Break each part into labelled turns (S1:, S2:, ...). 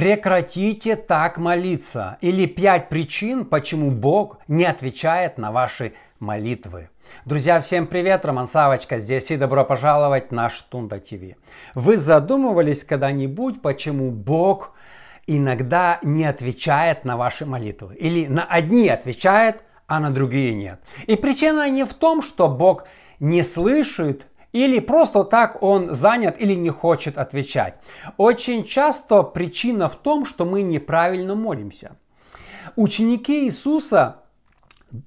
S1: Прекратите так молиться. Или пять причин, почему Бог не отвечает на ваши молитвы. Друзья, всем привет! Роман Савочка здесь и добро пожаловать на Штунда ТВ. Вы задумывались когда-нибудь, почему Бог иногда не отвечает на ваши молитвы? Или на одни отвечает, а на другие нет? И причина не в том, что Бог не слышит или просто так он занят или не хочет отвечать. Очень часто причина в том, что мы неправильно молимся. Ученики Иисуса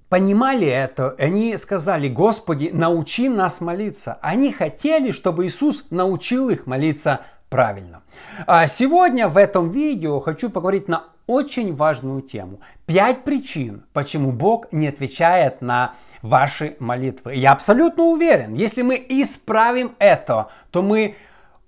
S1: понимали это, они сказали, Господи, научи нас молиться. Они хотели, чтобы Иисус научил их молиться правильно. А сегодня в этом видео хочу поговорить на очень важную тему. Пять причин, почему Бог не отвечает на ваши молитвы. Я абсолютно уверен, если мы исправим это, то мы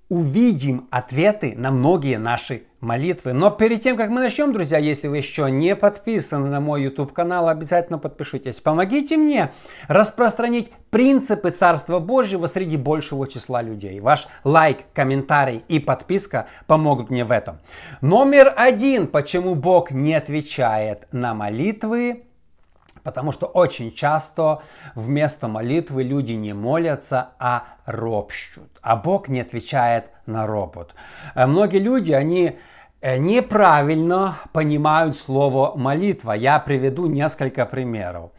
S1: увидим ответы на многие наши молитвы. Но перед тем, как мы начнем, друзья, если вы еще не подписаны на мой YouTube канал, обязательно подпишитесь. Помогите мне распространить принципы Царства Божьего среди большего числа людей. Ваш лайк, комментарий и подписка помогут мне в этом. Номер один, почему Бог не отвечает на молитвы, Потому что очень часто вместо молитвы люди не молятся, а ропщут. А Бог не отвечает на ропот. Э, многие люди, они неправильно понимают слово молитва. Я приведу несколько примеров.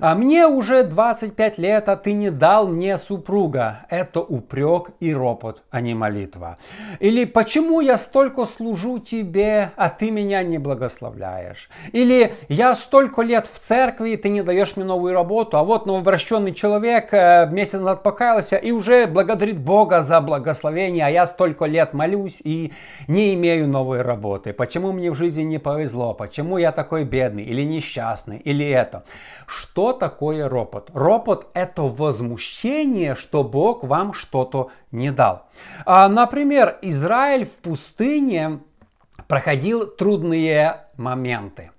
S1: «А мне уже 25 лет, а ты не дал мне супруга. Это упрек и ропот, а не молитва. Или почему я столько служу тебе, а ты меня не благословляешь? Или я столько лет в церкви, и ты не даешь мне новую работу, а вот новообращенный человек э, месяц назад покаялся и уже благодарит Бога за благословение, а я столько лет молюсь и не имею новой работы работы, почему мне в жизни не повезло, почему я такой бедный или несчастный, или это. Что такое ропот? Ропот – это возмущение, что Бог вам что-то не дал. А, например, Израиль в пустыне проходил трудные моменты.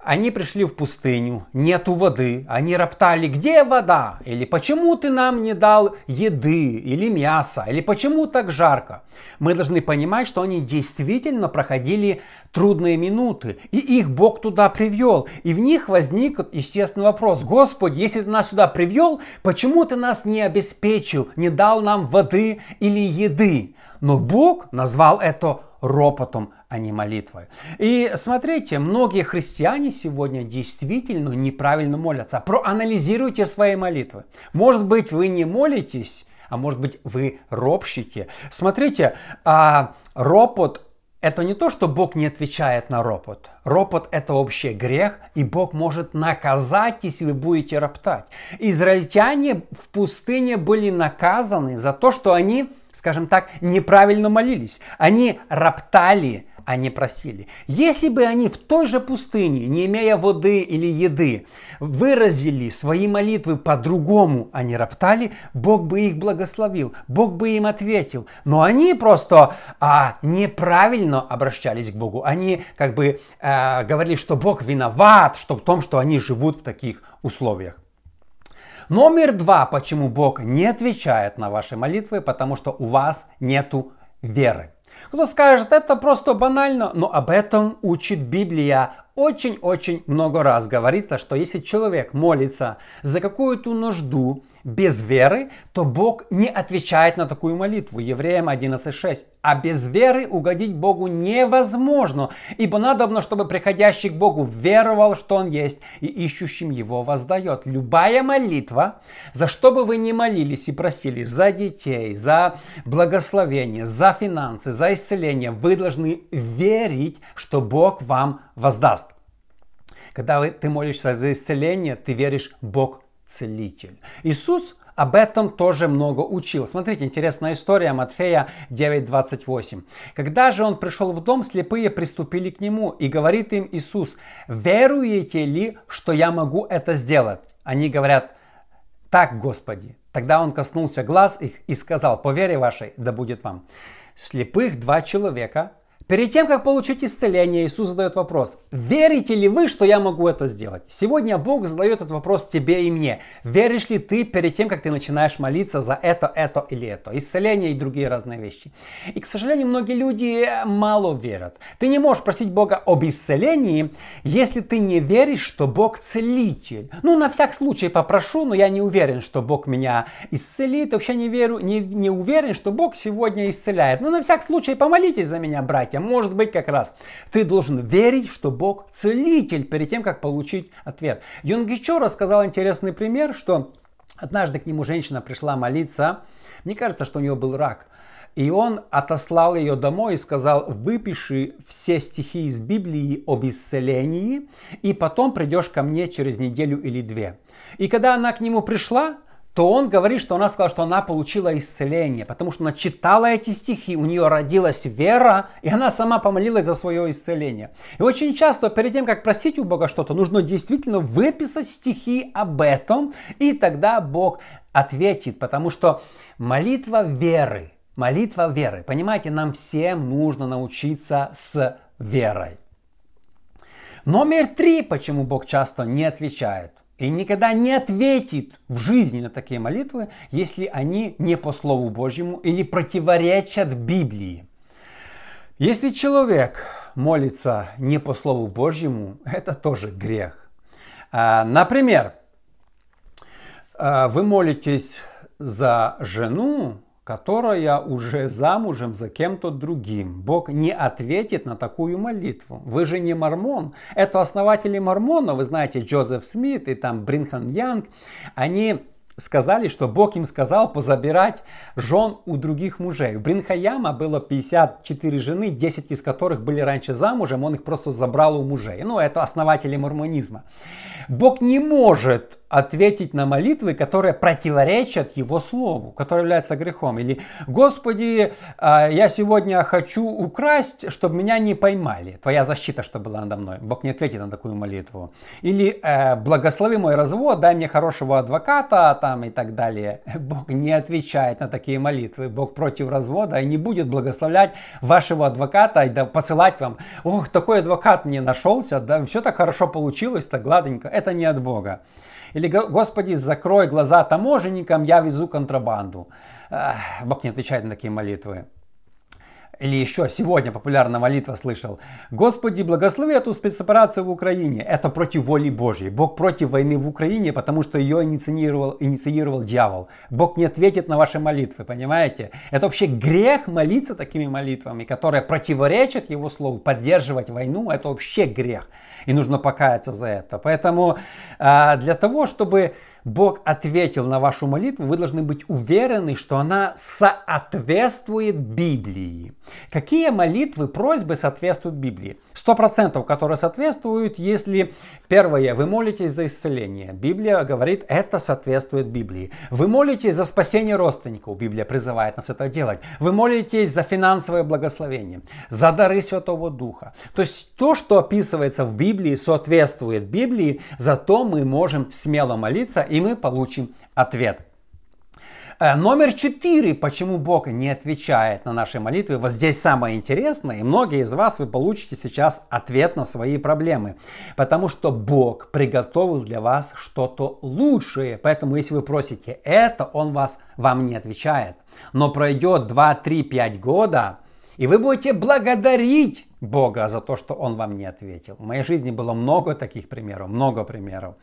S1: Они пришли в пустыню, нету воды, они роптали, где вода? Или почему ты нам не дал еды или мяса? Или почему так жарко? Мы должны понимать, что они действительно проходили трудные минуты, и их Бог туда привел. И в них возник естественный вопрос, Господи, если ты нас сюда привел, почему ты нас не обеспечил, не дал нам воды или еды? Но Бог назвал это ропотом, а не молитвой. И смотрите, многие христиане сегодня действительно неправильно молятся. Проанализируйте свои молитвы. Может быть, вы не молитесь, а может быть, вы ропщите. Смотрите, а, ропот это не то, что Бог не отвечает на ропот. Ропот – это вообще грех, и Бог может наказать, если вы будете роптать. Израильтяне в пустыне были наказаны за то, что они, скажем так, неправильно молились. Они роптали они просили. Если бы они в той же пустыне, не имея воды или еды, выразили свои молитвы по-другому, они роптали, Бог бы их благословил, Бог бы им ответил. Но они просто а, неправильно обращались к Богу. Они как бы а, говорили, что Бог виноват что в том, что они живут в таких условиях. Номер два, почему Бог не отвечает на ваши молитвы, потому что у вас нету веры. Кто скажет, это просто банально, но об этом учит Библия очень-очень много раз говорится, что если человек молится за какую-то нужду без веры, то Бог не отвечает на такую молитву. Евреям 11.6. А без веры угодить Богу невозможно, ибо надобно, чтобы приходящий к Богу веровал, что Он есть, и ищущим Его воздает. Любая молитва, за что бы вы ни молились и просили, за детей, за благословение, за финансы, за исцеление, вы должны верить, что Бог вам воздаст. Когда ты молишься за исцеление, ты веришь, Бог целитель. Иисус об этом тоже много учил. Смотрите, интересная история Матфея 9.28. Когда же он пришел в дом, слепые приступили к нему, и говорит им Иисус, веруете ли, что я могу это сделать? Они говорят, так, Господи. Тогда он коснулся глаз их и сказал, по вере вашей да будет вам. Слепых два человека Перед тем, как получить исцеление, Иисус задает вопрос, верите ли вы, что я могу это сделать? Сегодня Бог задает этот вопрос тебе и мне. Веришь ли ты перед тем, как ты начинаешь молиться за это, это или это? Исцеление и другие разные вещи. И, к сожалению, многие люди мало верят. Ты не можешь просить Бога об исцелении, если ты не веришь, что Бог целитель. Ну, на всякий случай попрошу, но я не уверен, что Бог меня исцелит. Вообще не верю, не, не уверен, что Бог сегодня исцеляет. Ну, на всякий случай помолитесь за меня, братья братья, может быть как раз ты должен верить, что Бог целитель перед тем, как получить ответ. Юнгичо рассказал интересный пример, что однажды к нему женщина пришла молиться. Мне кажется, что у нее был рак. И он отослал ее домой и сказал, выпиши все стихи из Библии об исцелении, и потом придешь ко мне через неделю или две. И когда она к нему пришла, то он говорит, что она сказала, что она получила исцеление, потому что она читала эти стихи, у нее родилась вера, и она сама помолилась за свое исцеление. И очень часто перед тем, как просить у Бога что-то, нужно действительно выписать стихи об этом, и тогда Бог ответит, потому что молитва веры, молитва веры, понимаете, нам всем нужно научиться с верой. Номер три, почему Бог часто не отвечает – и никогда не ответит в жизни на такие молитвы, если они не по Слову Божьему или противоречат Библии. Если человек молится не по Слову Божьему, это тоже грех. А, например, а, вы молитесь за жену, которая уже замужем за кем-то другим. Бог не ответит на такую молитву. Вы же не мормон. Это основатели мормона, вы знаете, Джозеф Смит и там Бринхан Янг. Они сказали, что Бог им сказал позабирать жен у других мужей. У Бринхаяма было 54 жены, 10 из которых были раньше замужем, он их просто забрал у мужей. Ну, это основатели мормонизма. Бог не может ответить на молитвы, которые противоречат Его Слову, которые являются грехом. Или «Господи, а, я сегодня хочу украсть, чтобы меня не поймали». Твоя защита, что была надо мной. Бог не ответит на такую молитву. Или «Э, «Благослови мой развод, дай мне хорошего адвоката» там, и так далее. Бог не отвечает на такие молитвы. Бог против развода и не будет благословлять вашего адвоката и посылать вам «Ох, такой адвокат мне нашелся, да, все так хорошо получилось, так гладенько». Это не от Бога. Или «Господи, закрой глаза таможенникам, я везу контрабанду». Бог не отвечает на такие молитвы. Или еще сегодня популярная молитва слышал. Господи, благослови эту спецоперацию в Украине. Это против воли Божьей. Бог против войны в Украине, потому что ее инициировал, инициировал дьявол. Бог не ответит на ваши молитвы, понимаете? Это вообще грех молиться такими молитвами, которые противоречат его слову. Поддерживать войну, это вообще грех. И нужно покаяться за это. Поэтому а, для того, чтобы Бог ответил на вашу молитву, вы должны быть уверены, что она соответствует Библии. Какие молитвы, просьбы соответствуют Библии? Сто процентов, которые соответствуют, если первое, вы молитесь за исцеление. Библия говорит, это соответствует Библии. Вы молитесь за спасение родственников. Библия призывает нас это делать. Вы молитесь за финансовое благословение, за дары Святого Духа. То есть то, что описывается в Библии, соответствует Библии, зато мы можем смело молиться и мы получим ответ. Э, номер четыре, почему Бог не отвечает на наши молитвы. Вот здесь самое интересное, и многие из вас вы получите сейчас ответ на свои проблемы. Потому что Бог приготовил для вас что-то лучшее. Поэтому если вы просите это, Он вас, вам не отвечает. Но пройдет 2, 3, 5 года, и вы будете благодарить Бога за то, что Он вам не ответил. В моей жизни было много таких примеров, много примеров.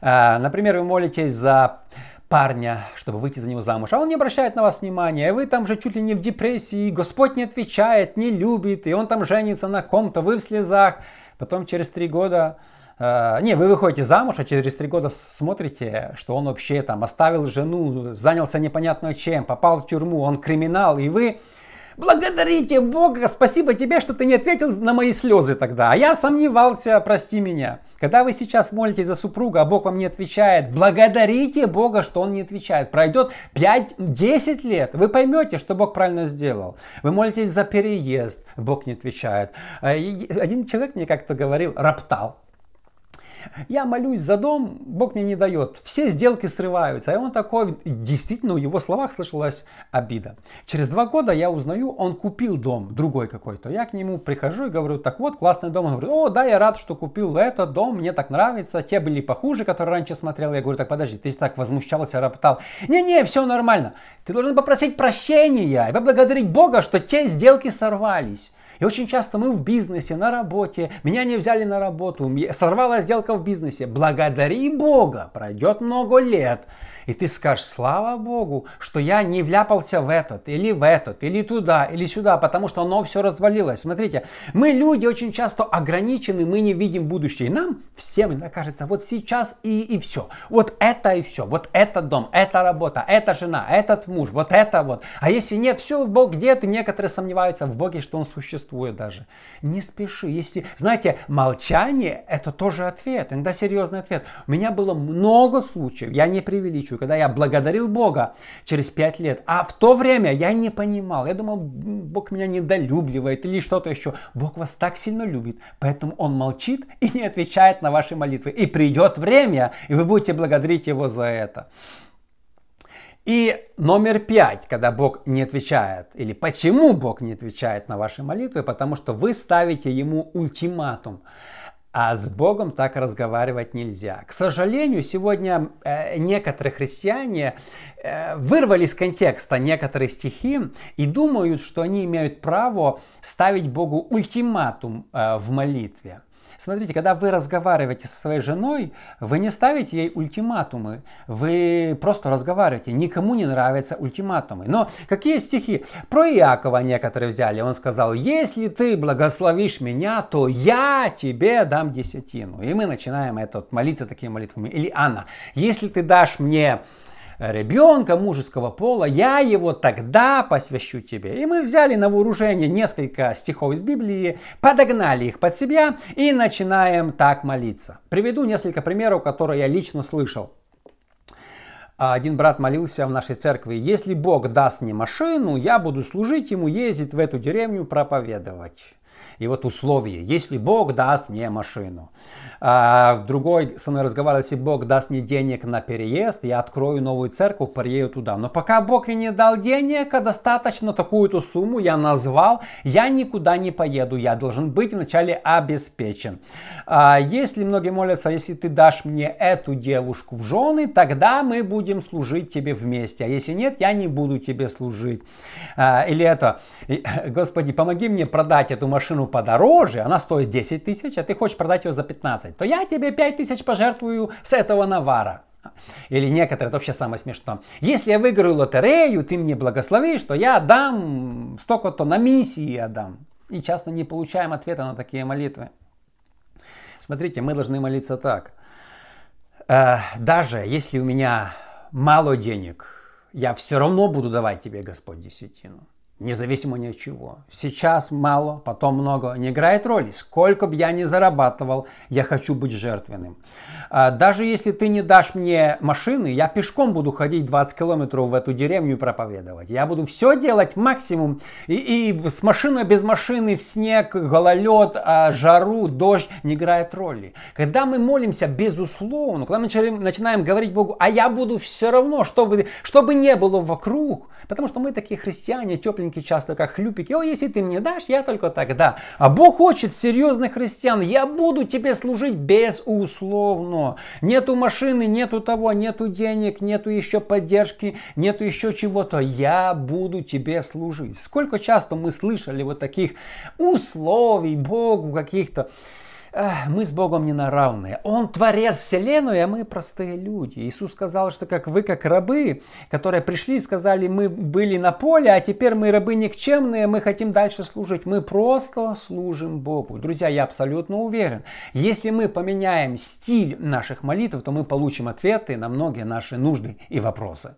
S1: Э, например, вы молитесь за парня, чтобы выйти за него замуж, а он не обращает на вас внимания, и вы там же чуть ли не в депрессии, Господь не отвечает, не любит, и он там женится на ком-то, вы в слезах, потом через три года Uh, не, вы выходите замуж, а через три года смотрите, что он вообще там оставил жену, занялся непонятно чем, попал в тюрьму, он криминал, и вы Благодарите Бога, спасибо тебе, что ты не ответил на мои слезы тогда. А я сомневался, прости меня. Когда вы сейчас молитесь за супруга, а Бог вам не отвечает, благодарите Бога, что Он не отвечает. Пройдет 5-10 лет, вы поймете, что Бог правильно сделал. Вы молитесь за переезд, Бог не отвечает. А один человек мне как-то говорил, роптал. Я молюсь за дом, Бог мне не дает. Все сделки срываются. И он такой, действительно, в его словах слышалась обида. Через два года я узнаю, он купил дом, другой какой-то. Я к нему прихожу и говорю, так вот, классный дом. Он говорит, о, да, я рад, что купил этот дом, мне так нравится. Те были похуже, которые раньше смотрел. Я говорю, так подожди, ты так возмущался, роптал. Не-не, все нормально. Ты должен попросить прощения и поблагодарить Бога, что те сделки сорвались. И очень часто мы в бизнесе, на работе, меня не взяли на работу, сорвалась сделка в бизнесе. Благодари Бога, пройдет много лет. И ты скажешь, слава Богу, что я не вляпался в этот, или в этот, или туда, или сюда, потому что оно все развалилось. Смотрите, мы люди очень часто ограничены, мы не видим будущее. И нам всем иногда кажется, вот сейчас и, и все. Вот это и все. Вот этот дом, эта работа, эта жена, этот муж, вот это вот. А если нет, все, Бог где-то, некоторые сомневаются в Боге, что Он существует даже. Не спеши. Если, знаете, молчание это тоже ответ, иногда серьезный ответ. У меня было много случаев, я не преувеличиваю, когда я благодарил Бога через пять лет. А в то время я не понимал. Я думал, Бог меня недолюбливает или что-то еще. Бог вас так сильно любит, поэтому Он молчит и не отвечает на ваши молитвы. И придет время, и вы будете благодарить Его за это. И номер пять, когда Бог не отвечает, или почему Бог не отвечает на ваши молитвы, потому что вы ставите Ему ультиматум. А с Богом так разговаривать нельзя. К сожалению, сегодня э, некоторые христиане э, вырвали из контекста некоторые стихи и думают, что они имеют право ставить Богу ультиматум э, в молитве. Смотрите, когда вы разговариваете со своей женой, вы не ставите ей ультиматумы, вы просто разговариваете. Никому не нравятся ультиматумы. Но какие стихи? Про Иакова некоторые взяли. Он сказал, если ты благословишь меня, то я тебе дам десятину. И мы начинаем этот, молиться такими молитвами. Или Анна, если ты дашь мне ребенка мужеского пола, я его тогда посвящу тебе. И мы взяли на вооружение несколько стихов из Библии, подогнали их под себя и начинаем так молиться. Приведу несколько примеров, которые я лично слышал. Один брат молился в нашей церкви, если Бог даст мне машину, я буду служить ему, ездить в эту деревню, проповедовать. И вот условие, если Бог даст мне машину. А другой со мной разговаривал, если Бог даст мне денег на переезд, я открою новую церковь, приеду туда. Но пока Бог мне не дал денег, а достаточно такую-то сумму я назвал, я никуда не поеду, я должен быть вначале обеспечен. А если многие молятся, если ты дашь мне эту девушку в жены, тогда мы будем служить тебе вместе. А если нет, я не буду тебе служить. А, или это, Господи, помоги мне продать эту машину подороже, она стоит 10 тысяч, а ты хочешь продать ее за 15, то я тебе 5 тысяч пожертвую с этого навара. Или некоторые, это вообще самое смешное. Если я выиграю лотерею, ты мне благословишь, то я дам столько-то на миссии отдам. И часто не получаем ответа на такие молитвы. Смотрите, мы должны молиться так. Э, даже если у меня мало денег, я все равно буду давать тебе, Господь, десятину независимо ни от чего. Сейчас мало, потом много. Не играет роли. Сколько бы я ни зарабатывал, я хочу быть жертвенным. А, даже если ты не дашь мне машины, я пешком буду ходить 20 километров в эту деревню и проповедовать. Я буду все делать максимум. И, и с машиной, без машины, в снег, гололед, а, жару, дождь не играет роли. Когда мы молимся безусловно, когда мы начинаем, начинаем говорить Богу, а я буду все равно, чтобы, чтобы не было вокруг, потому что мы такие христиане, тепленькие, маленькие, часто хлюпики. О, если ты мне дашь, я только тогда. А Бог хочет серьезных христиан. Я буду тебе служить безусловно. Нету машины, нету того, нету денег, нету еще поддержки, нету еще чего-то. Я буду тебе служить. Сколько часто мы слышали вот таких условий Богу каких-то мы с Богом не на равные. Он творец вселенной, а мы простые люди. Иисус сказал, что как вы, как рабы, которые пришли и сказали, мы были на поле, а теперь мы рабы никчемные, мы хотим дальше служить. Мы просто служим Богу. Друзья, я абсолютно уверен, если мы поменяем стиль наших молитв, то мы получим ответы на многие наши нужды и вопросы.